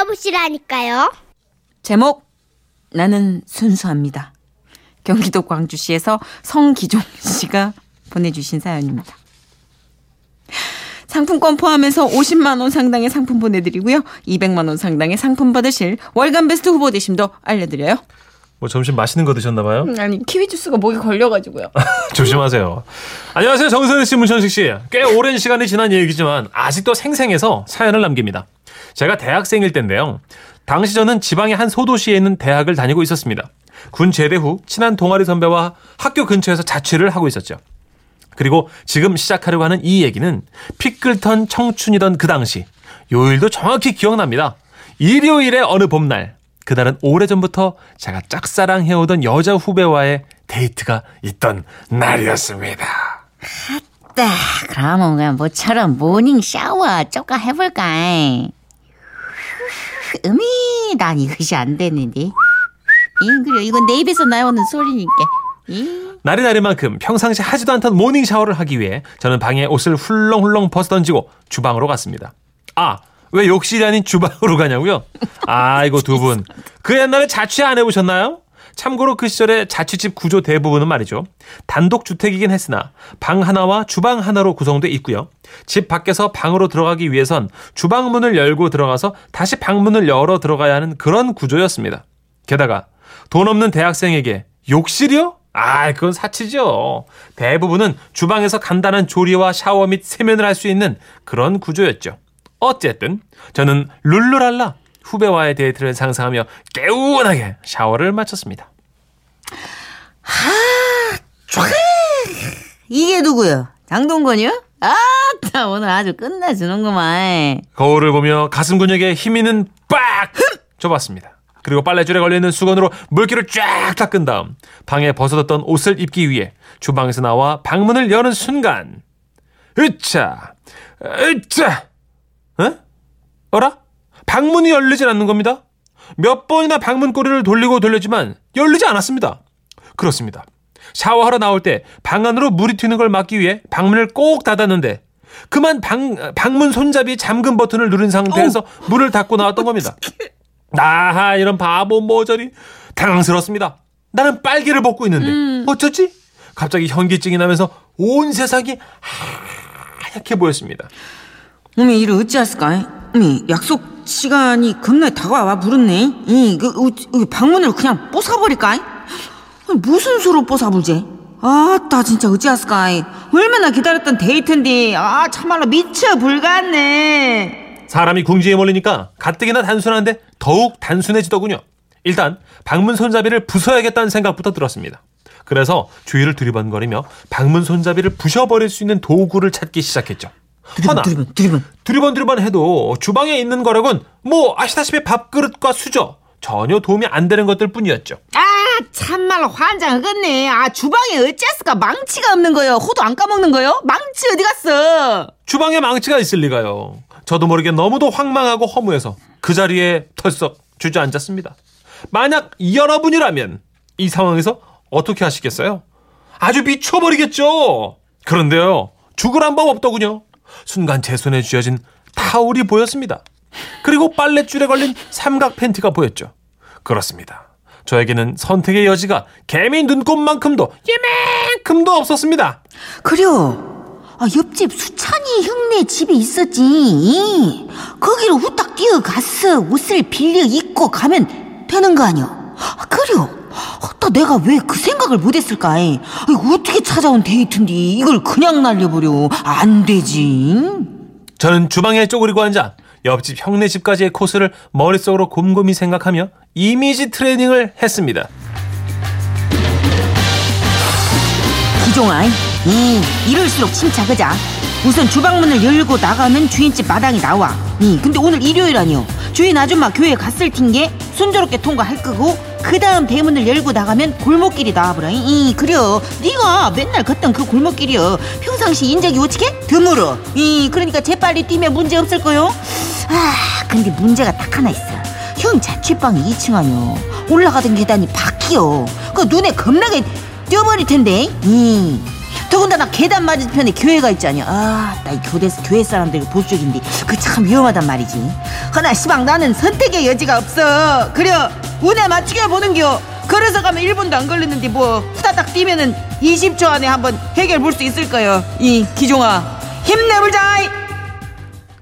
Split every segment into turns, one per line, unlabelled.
들어보시라니까요.
제목 나는 순수합니다. 경기도 광주시에서 성기종 씨가 보내주신 사연입니다. 상품권 포함해서 50만 원 상당의 상품 보내드리고요. 200만 원 상당의 상품 받으실 월간 베스트 후보 되심도 알려드려요.
뭐 점심 맛있는 거 드셨나 봐요?
아니 키위 주스가 목에 걸려가지고요.
조심하세요. 안녕하세요. 정선혜 씨, 문천식 씨. 꽤 오랜 시간이 지난 얘기지만 아직도 생생해서 사연을 남깁니다. 제가 대학생일 때인데요. 당시 저는 지방의 한 소도시에 있는 대학을 다니고 있었습니다. 군 제대 후 친한 동아리 선배와 학교 근처에서 자취를 하고 있었죠. 그리고 지금 시작하려고 하는 이 얘기는 피클턴 청춘이던 그 당시 요일도 정확히 기억납니다. 일요일의 어느 봄날 그날은 오래전부터 제가 짝사랑해오던 여자 후배와의 데이트가 있던 날이었습니다.
딱 그러면 그냥 뭐처럼 morning 샤워 쪼까 해볼까? 음이 난 이것이 안 되는데. 이 그래 이건 내 입에서 나오는 소리니까. 이.
날이 날이니만큼 평상시 하지도 않던 morning 샤워를 하기 위해 저는 방에 옷을 훌렁훌렁 벗어 던지고 주방으로 갔습니다. 아, 왜 욕실이 아닌 주방으로 가냐고요? 아, 이거 두 분. 그 옛날에 자취 안 해보셨나요? 참고로 그 시절에 자취집 구조 대부분은 말이죠. 단독 주택이긴 했으나 방 하나와 주방 하나로 구성돼 있고요. 집 밖에서 방으로 들어가기 위해선 주방 문을 열고 들어가서 다시 방문을 열어 들어가야 하는 그런 구조였습니다. 게다가 돈 없는 대학생에게 욕실이요? 아, 그건 사치죠. 대부분은 주방에서 간단한 조리와 샤워 및 세면을 할 수 있는 그런 구조였죠. 어쨌든 저는 룰루랄라 후배와의 데이트를 상상하며 개운하게 샤워를 마쳤습니다.
이게 누구요? 장동건이요? 아나 오늘 아주 끝내주는구만.
거울을 보며 가슴 근육에 힘 있는 빡! 줘봤습니다. 그리고 빨래줄에 걸려있는 수건으로 물기를 쫙 닦은 다음 방에 벗어뒀던 옷을 입기 위해 주방에서 나와 방문을 여는 순간 으차 으차 에? 어라? 방문이 열리질 않는 겁니다. 몇 번이나 방문 꼬리를 돌리고 돌렸지만 열리지 않았습니다. 그렇습니다. 샤워하러 나올 때 방 안으로 물이 튀는 걸 막기 위해 방문을 꼭 닫았는데 그만 방, 방문 손잡이 잠금 버튼을 누른 상태에서 문을 닫고 나왔던 겁니다. 아하 이런 바보 모자리 당황스럽습니다. 나는 빨개를 벗고 있는데 어쩌지? 갑자기 현기증이 나면서 온 세상이 하얗게 보였습니다.
어미 이를 어찌했을까? 어미 약속 시간이 겁나 다가와 부르네. 이그 어, 방문을 그냥? 아니, 무슨 수로 부숴불지? 아따 진짜 어찌했을까? 얼마나 기다렸던 데이트인데 아 참말로 미쳐 불갔네.
사람이 궁지에 몰리니까 가뜩이나 단순한데 더욱 단순해지더군요. 일단 방문 손잡이를 부숴야겠다는 생각부터 들었습니다. 그래서 주위를 두리번거리며 방문 손잡이를 부셔버릴 수 있는 도구를 찾기 시작했죠. 허나
드리번 드리번.
두리번두리번 해도 주방에 있는 거라곤 뭐 아시다시피 밥그릇과 수저 전혀 도움이 안 되는 것들 뿐이었죠.
아 참말로 환장하겠네. 아 주방에 어찌했을까? 망치가 없는 거요. 호도 안 까먹는 거요? 망치 어디 갔어?
주방에 망치가 있을 리가요. 저도 모르게 너무도 황망하고 허무해서 그 자리에 털썩 주저앉았습니다. 만약 여러분이라면 이 상황에서 어떻게 하시겠어요? 아주 미쳐버리겠죠. 그런데요, 죽으란 법 없더군요. 순간 제 손에 쥐어진 타올이 보였습니다. 그리고 빨랫줄에 걸린 삼각 팬티가 보였죠. 그렇습니다. 저에게는 선택의 여지가 개미 눈곱만큼도 예만큼도 없었습니다.
그려 아, 옆집 수찬이 형네 집에 있었지 이. 거기로 후딱 뛰어갔어 옷을 빌려 입고 가면 되는 거 아니야 아, 그려 또 내가 왜 그 생각을 못했을까 이 어떻게 찾아온 데이트인데 이걸 그냥 날려버려. 안 되지.
저는 주방에 쪼그리고 앉아 옆집 형네 집까지의 코스를 머릿속으로 곰곰이 생각하며 이미지 트레이닝을 했습니다.
기종아 이 이럴수록 침착하자? 우선 주방문을 열고 나가면 주인집 마당이 나와. 이 근데 오늘 일요일 아니요 주인 아줌마 교회 갔을 텐게 순조롭게 통과할 거고 그 다음 대문을 열고 나가면 골목길이 나와보라 이 그려. 네가 맨날 걷던 그 골목길이여. 평상시 인적이 어떻게? 드물어. 이 그러니까 재빨리 뛰면 문제 없을 거요. 아 근데 문제가 딱 하나 있어. 형 자취방이 2층 아니요 올라가던 계단이 바뀌어 그 눈에 겁나게 뛰어버릴 텐데. 이 더군다나 계단 맞은편에 교회가 있잖냐. 아, 나 이 교대 교회 사람들 보수적인데. 그 참 위험하단 말이지. 허나 시방 나는 선택의 여지가 없어. 그래 운에 맞추게 보는겨. 걸어서 가면 1분도 안 걸리는데 뭐 후다닥 뛰면은 20초 안에 한번 해결 볼 수 있을 거요. 이 기종아 힘내보자.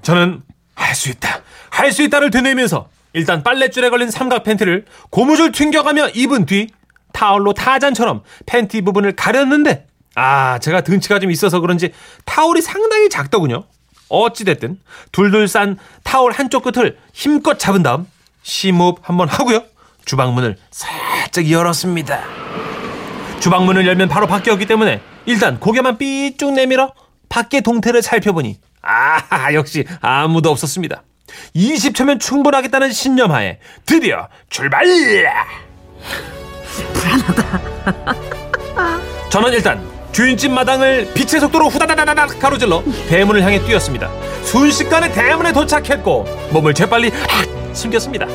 저는 할 수 있다. 할 수 있다를 되뇌면서 일단 빨랫줄에 걸린 삼각 팬티를 고무줄 튕겨가며 입은 뒤 타올로 타잔처럼 팬티 부분을 가렸는데 아 제가 등치가 좀 있어서 그런지 타올이 상당히 작더군요. 어찌됐든 둘둘 싼 타올 한쪽 끝을 힘껏 잡은 다음 심호흡 한번 하고요. 주방문을 살짝 열었습니다. 주방문을 열면 바로 밖이었기 때문에 일단 고개만 삐쭉 내밀어 밖의 동태를 살펴보니 아 역시 아무도 없었습니다. 20초면 충분하겠다는 신념하에 드디어 출발! 불안하다. 저는 일단 주인집 마당을 빛의 속도로 후다다다닥 가로질러 대문을 향해 뛰었습니다. 순식간에 대문에 도착했고 몸을 재빨리 악 숨겼습니다.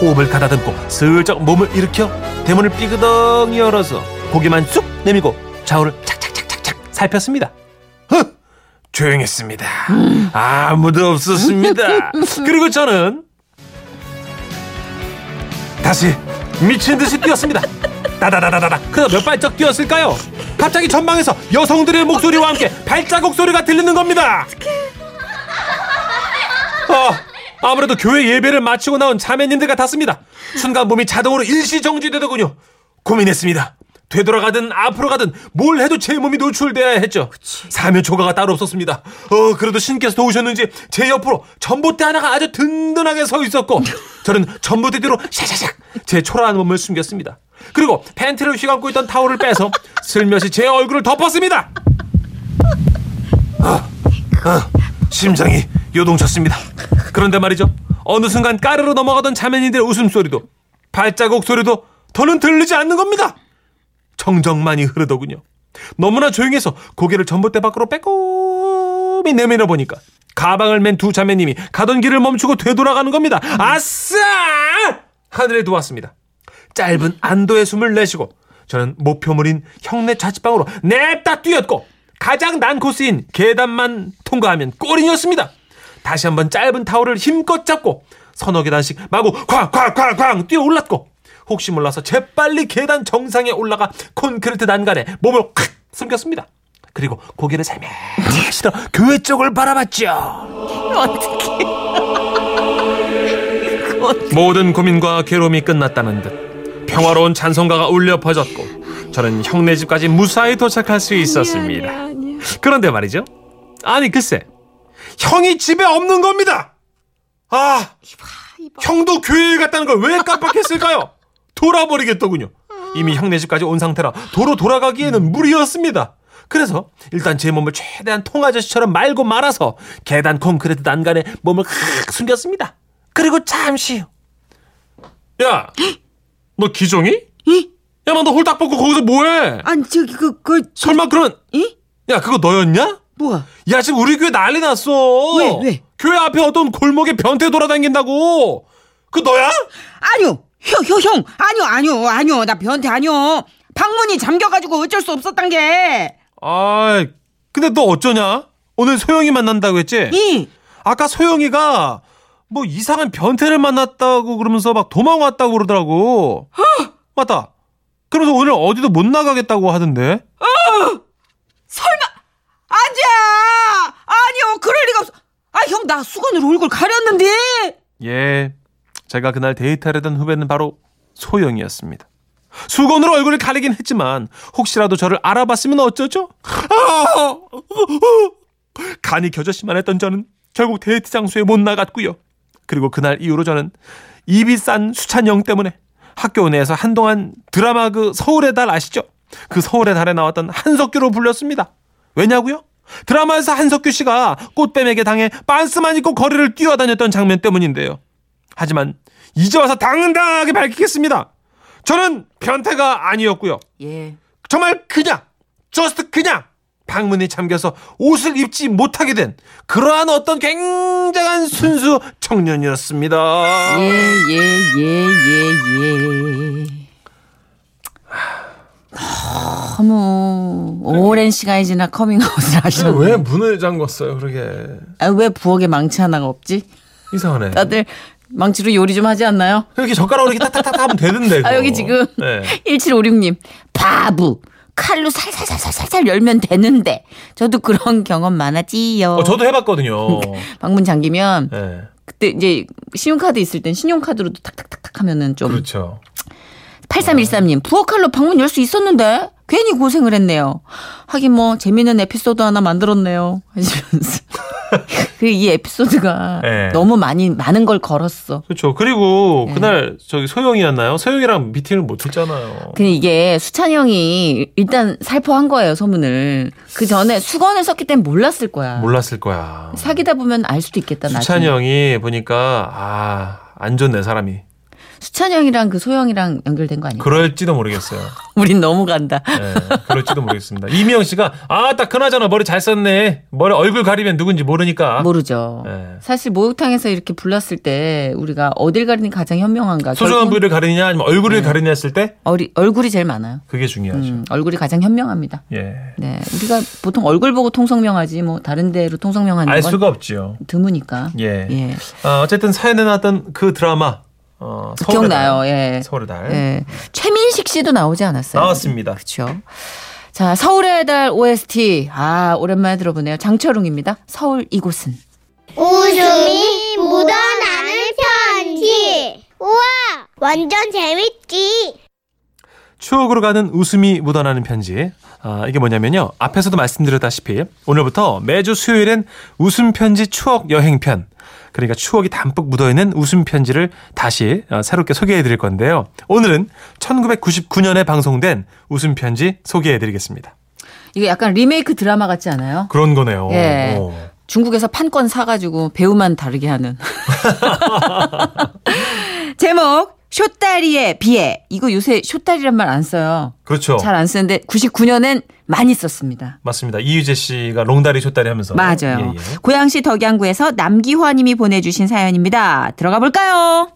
호흡을 가다듬고 슬쩍 몸을 일으켜 대문을 삐그덩 열어서 고개만 쑥 내밀고 좌우를 착착착착착 살폈습니다. huh! 조용했습니다. 아무도 없었습니다. 그리고 저는 다시 미친 듯이 뛰었습니다. 다다다다다다. 그래서 몇 발짝 뛰었을까요? 갑자기 전방에서 여성들의 목소리와 함께 발자국 소리가 들리는 겁니다. 아, 아무래도 교회 예배를 마치고 나온 자매님들 같았습니다. 순간 몸이 자동으로 일시 정지되더군요. 고민했습니다. 되돌아가든 앞으로 가든 뭘 해도 제 몸이 노출돼야 했죠. 사면 초가가 따로 없었습니다. 어 그래도 신께서 도우셨는지 제 옆으로 전봇대 하나가 아주 든든하게 서 있었고 저는 전봇대 뒤로 샤샤샥 제 초라한 몸을 숨겼습니다. 그리고 팬티를 휘감고 있던 타올을 빼서 슬며시 제 얼굴을 덮었습니다. 아, 아, 심장이 요동쳤습니다. 그런데 말이죠. 어느 순간 까르르 넘어가던 자매님들의 웃음소리도 발자국 소리도 더는 들리지 않는 겁니다. 정적만이 흐르더군요. 너무나 조용해서 고개를 전봇대 밖으로 빼꼼히 내밀어 보니까 가방을 맨 두 자매님이 가던 길을 멈추고 되돌아가는 겁니다. 아싸! 하늘에 두었습니다. 짧은 안도의 숨을 내쉬고 저는 목표물인 형네 자취방으로 냅다 뛰었고 가장 난 코스인 계단만 통과하면 골인이었습니다. 다시 한번 짧은 타올을 힘껏 잡고 서너 계단씩 마구 쾅쾅쾅쾅 뛰어 올랐고 혹시 몰라서 재빨리 계단 정상에 올라가 콘크리트 난간에 몸을 콱 숨겼습니다. 그리고 고개를 살며시 들어 교회 쪽을 바라봤죠.
어떻게?
모든 고민과 괴로움이 끝났다는 듯 평화로운 찬송가가 울려 퍼졌고 저는 형네 집까지 무사히 도착할 수 있었습니다. 그런데 말이죠. 아니 글쎄 형이 집에 없는 겁니다. 아 형도 교회에 갔다는 걸 왜 깜빡했을까요? 돌아버리겠더군요. 이미 형네 집까지 온 상태라 도로 돌아가기에는 무리였습니다. 그래서 일단 제 몸을 최대한 통아저씨처럼 말고 말아서 계단 콘크리트 난간에 몸을 칵 숨겼습니다. 그리고 잠시 후. 야, 너 기종이?
이?
야, 너 홀딱 벗고 거기서 뭐해?
아니 저기 그 그
설마 그러면
이?
야, 그거 너였냐?
뭐야?
야, 지금 우리 교회 난리 났어.
왜, 왜?
교회 앞에 어떤 골목에 변태 돌아다닌다고. 그 너야?
아니요, 형, 형, 형, 아니요, 아니요, 아니요, 나 변태 아니요. 방문이 잠겨가지고 어쩔 수 없었단 게.
아, 근데 너 어쩌냐? 오늘 소영이 만난다고 했지?
이,
아까 소영이가 뭐 이상한 변태를 만났다고 그러면서 막 도망왔다고 그러더라고. 맞다. 그러면서 오늘 어디도 못 나가겠다고 하던데.
설마, 아니야, 아니요, 그럴 리가 없어. 아, 형, 나 수건으로 얼굴 가렸는데.
예. 제가 그날 데이트하려던 후배는 바로 소영이었습니다. 수건으로 얼굴을 가리긴 했지만 혹시라도 저를 알아봤으면 어쩌죠? 아! 간이 겨져시만 했던 저는 결국 데이트 장소에 못 나갔고요. 그리고 그날 이후로 저는 입이 싼 수찬영 때문에 학교 내에서 한동안 드라마 그 서울의 달 아시죠? 그 서울의 달에 나왔던 한석규로 불렸습니다. 왜냐고요? 드라마에서 한석규 씨가 꽃뱀에게 당해 빤스만 입고 거리를 뛰어다녔던 장면 때문인데요. 하지만 이제 와서 당당하게 밝히겠습니다. 저는 변태가 아니었고요.
예.
정말 그냥 저스트 그냥 방문에 잠겨서 옷을 입지 못하게 된 그러한 어떤 굉장한 순수 청년이었습니다.
예, 예, 예, 예, 예. 너무 오랜 시간이 지나 커밍아웃을 하셨네.
왜 문을 잠궜어요, 그러게.
아, 왜 부엌에 망치 하나가 없지?
이상하네.
다들 망치로 요리 좀 하지 않나요?
이렇게 젓가락으로 이렇게 탁탁탁 하면 되는데.
아,
그거.
여기 지금
네.
1756님. 바보. 칼로 살살살살살살 열면 되는데. 저도 그런 경험 많았지요.
어, 저도 해봤거든요.
방문 잠기면
네.
그때 이제 신용카드 있을 땐 신용카드로도 탁탁탁탁 하면은 좀
그렇죠.
8313님 부엌 칼로 방문 열 수 있었는데 괜히 고생을 했네요. 하긴 뭐 재미있는 에피소드 하나 만들었네요. 하시면서 그이 에피소드가
네.
너무 많이 많은 걸 걸었어.
그렇죠. 그리고
네.
그날 저기 소영이었나요? 소영이랑 미팅을 못 했잖아요.
근데 이게 수찬이 형이 일단 살포한 거예요 소문을. 그 전에 수건을 썼기 때문에 몰랐을 거야.
몰랐을 거야.
사귀다 보면 알 수도 있겠다.
수찬이
나중에.
형이 보니까 아, 안 좋네 사람이.
수찬이 형이랑 그 소영이랑 연결된 거 아니야?
그럴지도 모르겠어요.
우린 너무 간다.
네, 그럴지도 모르겠습니다. 이미영 씨가 아, 딱 그나저나 머리 잘 썼네. 머리 얼굴 가리면 누군지 모르니까.
모르죠.
네.
사실 목욕탕에서 이렇게 불렀을 때 우리가 어딜 가리는 가장 현명한가?
소중한 부위를 가리느냐 아니면 얼굴을 가리냐 했을 때
어리, 얼굴이 제일 많아요.
그게 중요하죠.
음, 얼굴이 가장 현명합니다.
예.
네, 우리가 보통 얼굴 보고 통성명하지 뭐 다른 데로 통성명하는 알건
수가 없지요.
드무니까.
예.
예.
어, 어쨌든 사연에 나왔던 그 드라마 어,
기억나요.
달.
예.
서울의 달
예. 최민식 씨도 나오지 않았어요?
나왔습니다.
그렇죠. 자, 서울의 달 OST. 아, 오랜만에 들어보네요. 장철웅입니다. 서울 이곳은.
웃음이 묻어나는 편지. 우와, 완전 재밌지.
추억으로 가는 웃음이 묻어나는 편지. 아, 이게 뭐냐면요. 앞에서도 말씀드렸다시피 오늘부터 매주 수요일엔 웃음 편지 추억 여행편. 그러니까 추억이 담뿍 묻어있는 웃음 편지를 다시 어, 새롭게 소개해 드릴 건데요. 오늘은 1999년에 방송된 웃음 편지 소개해 드리겠습니다.
이게 약간 리메이크 드라마 같지 않아요?
그런 거네요.
예.
오.
중국에서 판권 사가지고 배우만 다르게 하는. 제목, 쇼다리의 비애. 이거 요새 쇼다리란 말 안 써요.
그렇죠.
잘 안 쓰는데 99년엔 많이 썼습니다.
맞습니다. 이유재 씨가 롱다리 숏다리 하면서.
맞아요.
예, 예.
고양시 덕양구에서 남기화 님이 보내주신 사연입니다. 들어가 볼까요?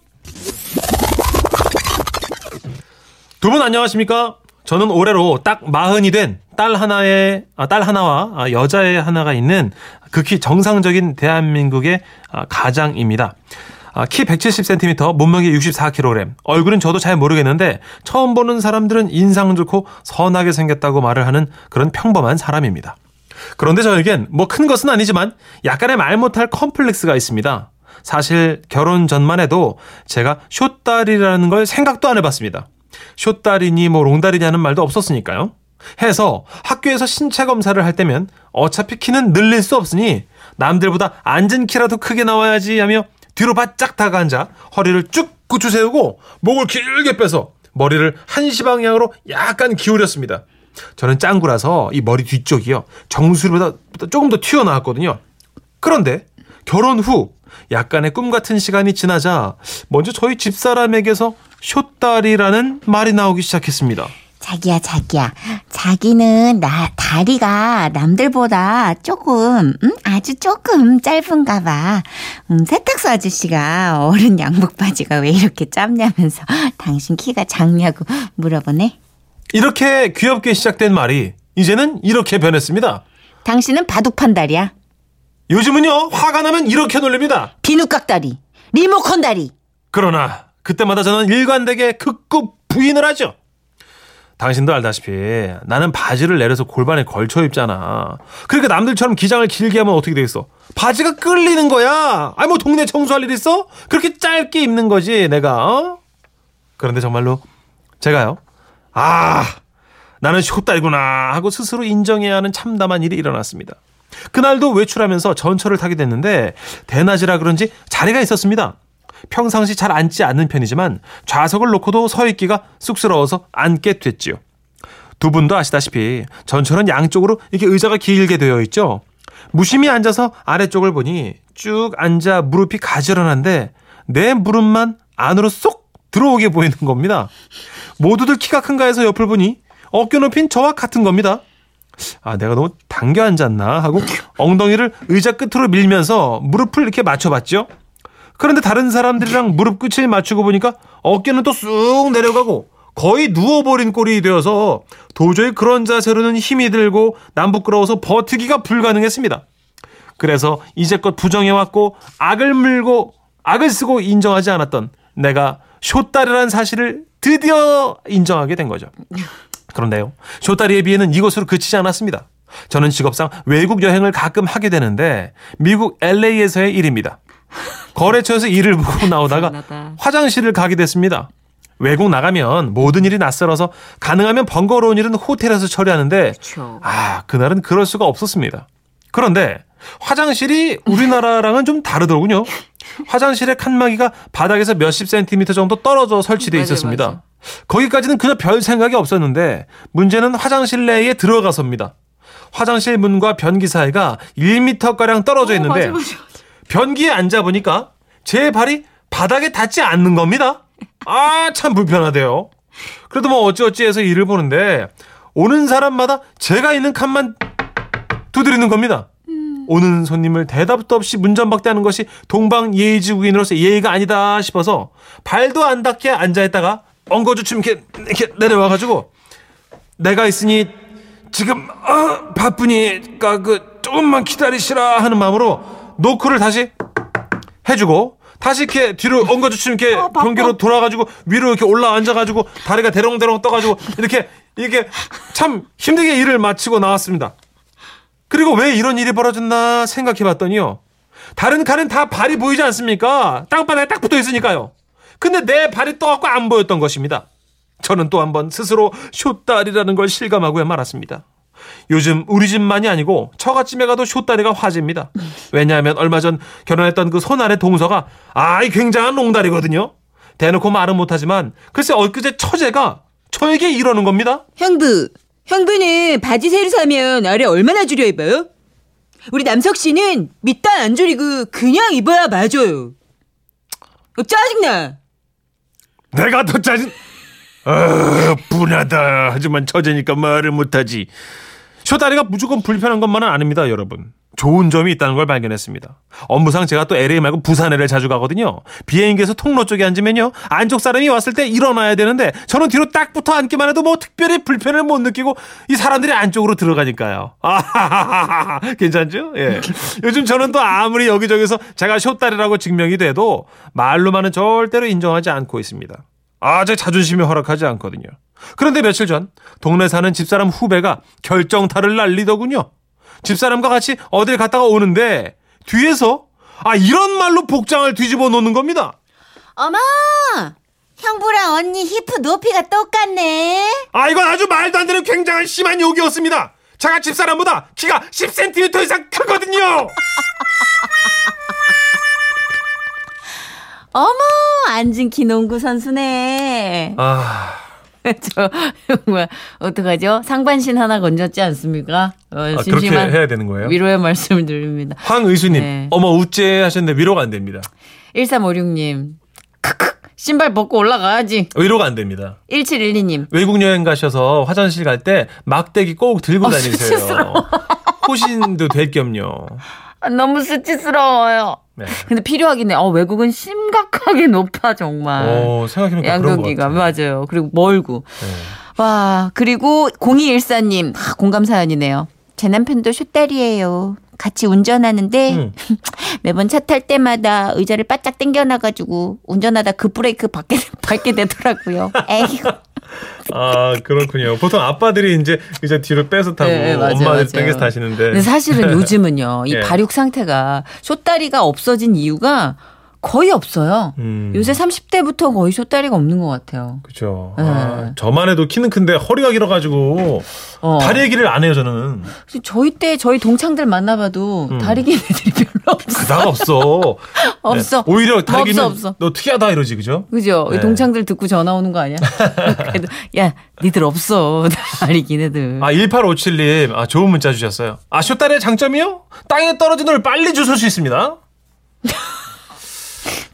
두 분 안녕하십니까? 저는 올해로 딱 마흔이 된 딸 하나의 아, 딸 하나와 아, 여자애 하나가 있는 극히 정상적인 대한민국의 아, 가장입니다. 아, 키 170cm, 몸무게 64kg. 얼굴은 저도 잘 모르겠는데 처음 보는 사람들은 인상 좋고 선하게 생겼다고 말을 하는 그런 평범한 사람입니다. 그런데 저에겐 뭐 큰 것은 아니지만 약간의 말 못할 컴플렉스가 있습니다. 사실 결혼 전만 해도 제가 쇼딸이라는 걸 생각도 안 해봤습니다. 쇼딸이니 뭐 롱다리냐는 말도 없었으니까요. 해서 학교에서 신체 검사를 할 때면 어차피 키는 늘릴 수 없으니 남들보다 앉은 키라도 크게 나와야지 하며 뒤로 바짝 다가앉아 허리를 쭉 굳혀 세우고 목을 길게 빼서 머리를 한시 방향으로 약간 기울였습니다. 저는 짱구라서 이 머리 뒤쪽이요. 정수리보다 조금 더 튀어나왔거든요. 그런데 결혼 후 약간의 꿈 같은 시간이 지나자 먼저 저희 집사람에게서 쇼딸이라는 말이 나오기 시작했습니다.
자기야, 자기야. 자기는 나 다리가 남들보다 조금, 음? 아주 조금 짧은가 봐. 음, 세탁소 아저씨가 어른 양복 바지가 왜 이렇게 짧냐면서 당신 키가 작냐고 물어보네.
이렇게 귀엽게 시작된 말이 이제는 이렇게 변했습니다.
당신은 바둑판 다리야.
요즘은요, 화가 나면 이렇게 놀립니다.
비누깍 다리. 리모컨 다리.
그러나 그때마다 저는 일관되게 극구 부인을 하죠. 당신도 알다시피 나는 바지를 내려서 골반에 걸쳐 입잖아. 그러니까 남들처럼 기장을 길게 하면 어떻게 되겠어? 바지가 끌리는 거야. 아니 뭐 동네 청소할 일 있어? 그렇게 짧게 입는 거지 내가. 어? 그런데 정말로 제가요. 아 나는 쇼딸구나 하고 스스로 인정해야 하는 참담한 일이 일어났습니다. 그날도 외출하면서 전철을 타게 됐는데 대낮이라 그런지 자리가 있었습니다. 평상시 잘 앉지 않는 편이지만 좌석을 놓고도 서 있기가 쑥스러워서 앉게 됐지요. 두 분도 아시다시피 전철은 양쪽으로 이렇게 의자가 길게 되어 있죠. 무심히 앉아서 아래쪽을 보니 쭉 앉아 무릎이 가지런한데 내 무릎만 안으로 쏙 들어오게 보이는 겁니다. 모두들 키가 큰가 해서 옆을 보니 어깨 높이는 저와 같은 겁니다. 아, 내가 너무 당겨 앉았나 하고 엉덩이를 의자 끝으로 밀면서 무릎을 이렇게 맞춰봤죠. 그런데 다른 사람들이랑 무릎 끝을 맞추고 보니까 어깨는 또 쑥 내려가고 거의 누워버린 꼴이 되어서 도저히 그런 자세로는 힘이 들고 남부끄러워서 버티기가 불가능했습니다. 그래서 이제껏 부정해왔고 악을 물고 악을 쓰고 인정하지 않았던 내가 쇼다리라는 사실을 드디어 인정하게 된 거죠. 그런데요. 쇼다리에 비해는 이것으로 그치지 않았습니다. 저는 직업상 외국 여행을 가끔 하게 되는데 미국 LA에서의 일입니다. 거래처에서 일을 보고 나오다가
불안하다.
화장실을 가게 됐습니다. 외국 나가면 모든 일이 낯설어서 가능하면 번거로운 일은 호텔에서 처리하는데
그쵸.
아 그날은 그럴 수가 없었습니다. 그런데 화장실이 우리나라랑은 좀 다르더군요. 화장실의 칸막이가 바닥에서 몇십 센티미터 정도 떨어져 설치돼 있었습니다. 거기까지는 그저 별 생각이 없었는데 문제는 화장실 내에 들어가서입니다. 화장실 문과 변기 사이가 1m가량 떨어져 있는데
맞아, 맞아.
변기에 앉아 보니까 제 발이 바닥에 닿지 않는 겁니다. 아, 참 불편하대요. 그래도 뭐 어찌어찌해서 일을 보는데 오는 사람마다 제가 있는 칸만 두드리는 겁니다. 오는 손님을 대답도 없이 문전박대하는 것이 동방 예의지국인으로서 예의가 아니다 싶어서 발도 안 닿게 앉아 있다가 엉거주춤 이렇게, 이렇게 내려와가지고 내가 있으니 지금 어, 바쁘니까 그 조금만 기다리시라 하는 마음으로 노크를 다시 해주고 다시 이렇게 뒤로 엉거주춤 이렇게 변기로 돌아가지고 위로 이렇게 올라 앉아가지고 다리가 대롱대롱 떠가지고 이렇게 이렇게 참 힘들게 일을 마치고 나왔습니다. 그리고 왜 이런 일이 벌어졌나 생각해봤더니요. 다른 칸은 다 발이 보이지 않습니까? 땅바닥에 딱 붙어 있으니까요. 근데 내 발이 떠갖고 안 보였던 것입니다. 저는 또 한번 스스로 쇼다리라는 걸 실감하고야 말았습니다. 요즘 우리 집만이 아니고 처갓집에 가도 쇼다리가 화제입니다. 왜냐하면 얼마 전 결혼했던 그 손안의 동서가 아이 굉장한 롱다리거든요. 대놓고 말은 못하지만 글쎄 엊그제 처제가 저에게 이러는 겁니다.
형부, 형부는 바지 새로 사면 아래 얼마나 줄여 입어요? 우리 남석 씨는 밑단 안 줄이고 그냥 입어야 맞아요. 어, 짜증나.
내가 더 짜증. 아, 분하다. 하지만 처제니까 말을 못하지. 쇼다리가 무조건 불편한 것만은 아닙니다, 여러분. 좋은 점이 있다는 걸 발견했습니다. 업무상 제가 또 LA 말고 부산에를 자주 가거든요. 비행기에서 통로 쪽에 앉으면요. 안쪽 사람이 왔을 때 일어나야 되는데 저는 뒤로 딱 붙어 앉기만 해도 뭐 특별히 불편을 못 느끼고 이 사람들이 안쪽으로 들어가니까요. 아하하하 괜찮죠? 예. 요즘 저는 또 아무리 여기저기서 제가 쇼다리라고 증명이 돼도 말로만은 절대로 인정하지 않고 있습니다. 아, 제 자존심이 허락하지 않거든요. 그런데 며칠 전 동네 사는 집사람 후배가 결정타를 날리더군요. 집사람과 같이 어딜 갔다가 오는데 뒤에서 아 이런 말로 복장을 뒤집어 놓는 겁니다.
어머! 형부랑 언니 히프 높이가 똑같네.
아 이건 아주 말도 안 되는 굉장한 심한 욕이었습니다. 제가 집사람보다 키가 10cm 이상 크거든요.
어머! 안진 키농구 선수네.
아
저, 뭐야, 어떡하죠? 상반신 하나 건졌지 않습니까? 어,
아, 그렇게 해야 되는 거예요?
위로의 말씀을 드립니다.
황의수님
네.
어머 우째 하셨는데 위로가 안 됩니다.
1356님. 크크. 신발 벗고 올라가야지.
위로가 안 됩니다.
1712님.
외국 여행 가셔서 화장실 갈 때 막대기 꼭 들고
어,
다니세요. 호신도 될 겸요.
아, 너무 수치스러워요.
네.
근데 필요하긴 해. 어, 외국은 심각하게 높아, 정말.
어, 생각해보니까
양극기가. 맞아요. 그리고 멀고.
네.
와, 그리고 0214님. 아, 공감 사연이네요. 제 남편도 슛다리예요. 같이 운전하는데
음.
매번 차 탈 때마다 의자를 바짝 당겨놔가지고 운전하다 급브레이크 밟게, 밟게 되더라고요. 에휴.
아 그렇군요. 보통 아빠들이 이제 이제 뒤로 빼서 타고
네, 맞아요,
엄마들. 땡겨서 타시는데.
근데 사실은 요즘은요, 이
예.
발육 상태가 숏다리가 없어진 이유가 거의 없어요.
음.
요새 30대부터 거의 숏다리가 없는 것 같아요.
그죠.
네.
아, 저만 해도 키는 큰데 허리가 길어가지고
어.
다리 얘기를 안 해요 저는.
저희 때 저희 동창들 만나봐도
음.
다리 긴 애들이 별로 없어.
그다가 없어.
없어.
네. 오히려
뭐
다리
없어,
길면
없어.
너 특이하다 이러지 그죠?
그죠?
네.
동창들 듣고 전화 오는 거 아니야? 그래도 야, 니들 없어. 다리 긴 애들.
아 1857님 아 좋은 문자 주셨어요. 아 쇼다리의 장점이요? 땅에 떨어진 걸 빨리 주술 수 있습니다.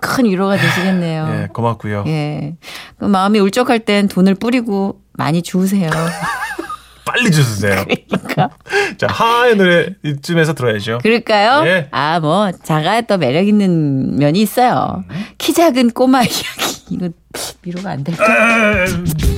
큰 위로가 되시겠네요.
예 고맙고요.
예. 그 마음이 울적할 땐 돈을 뿌리고 많이 주우세요.
빨리 주세요.
그러니까.
자 하하의 노래 이쯤에서 들어야죠.
그럴까요?
예.
아, 뭐, 자가 또 매력 있는 면이 있어요. 키 작은 꼬마 이야기. 이거 위로가 안 될까?
음.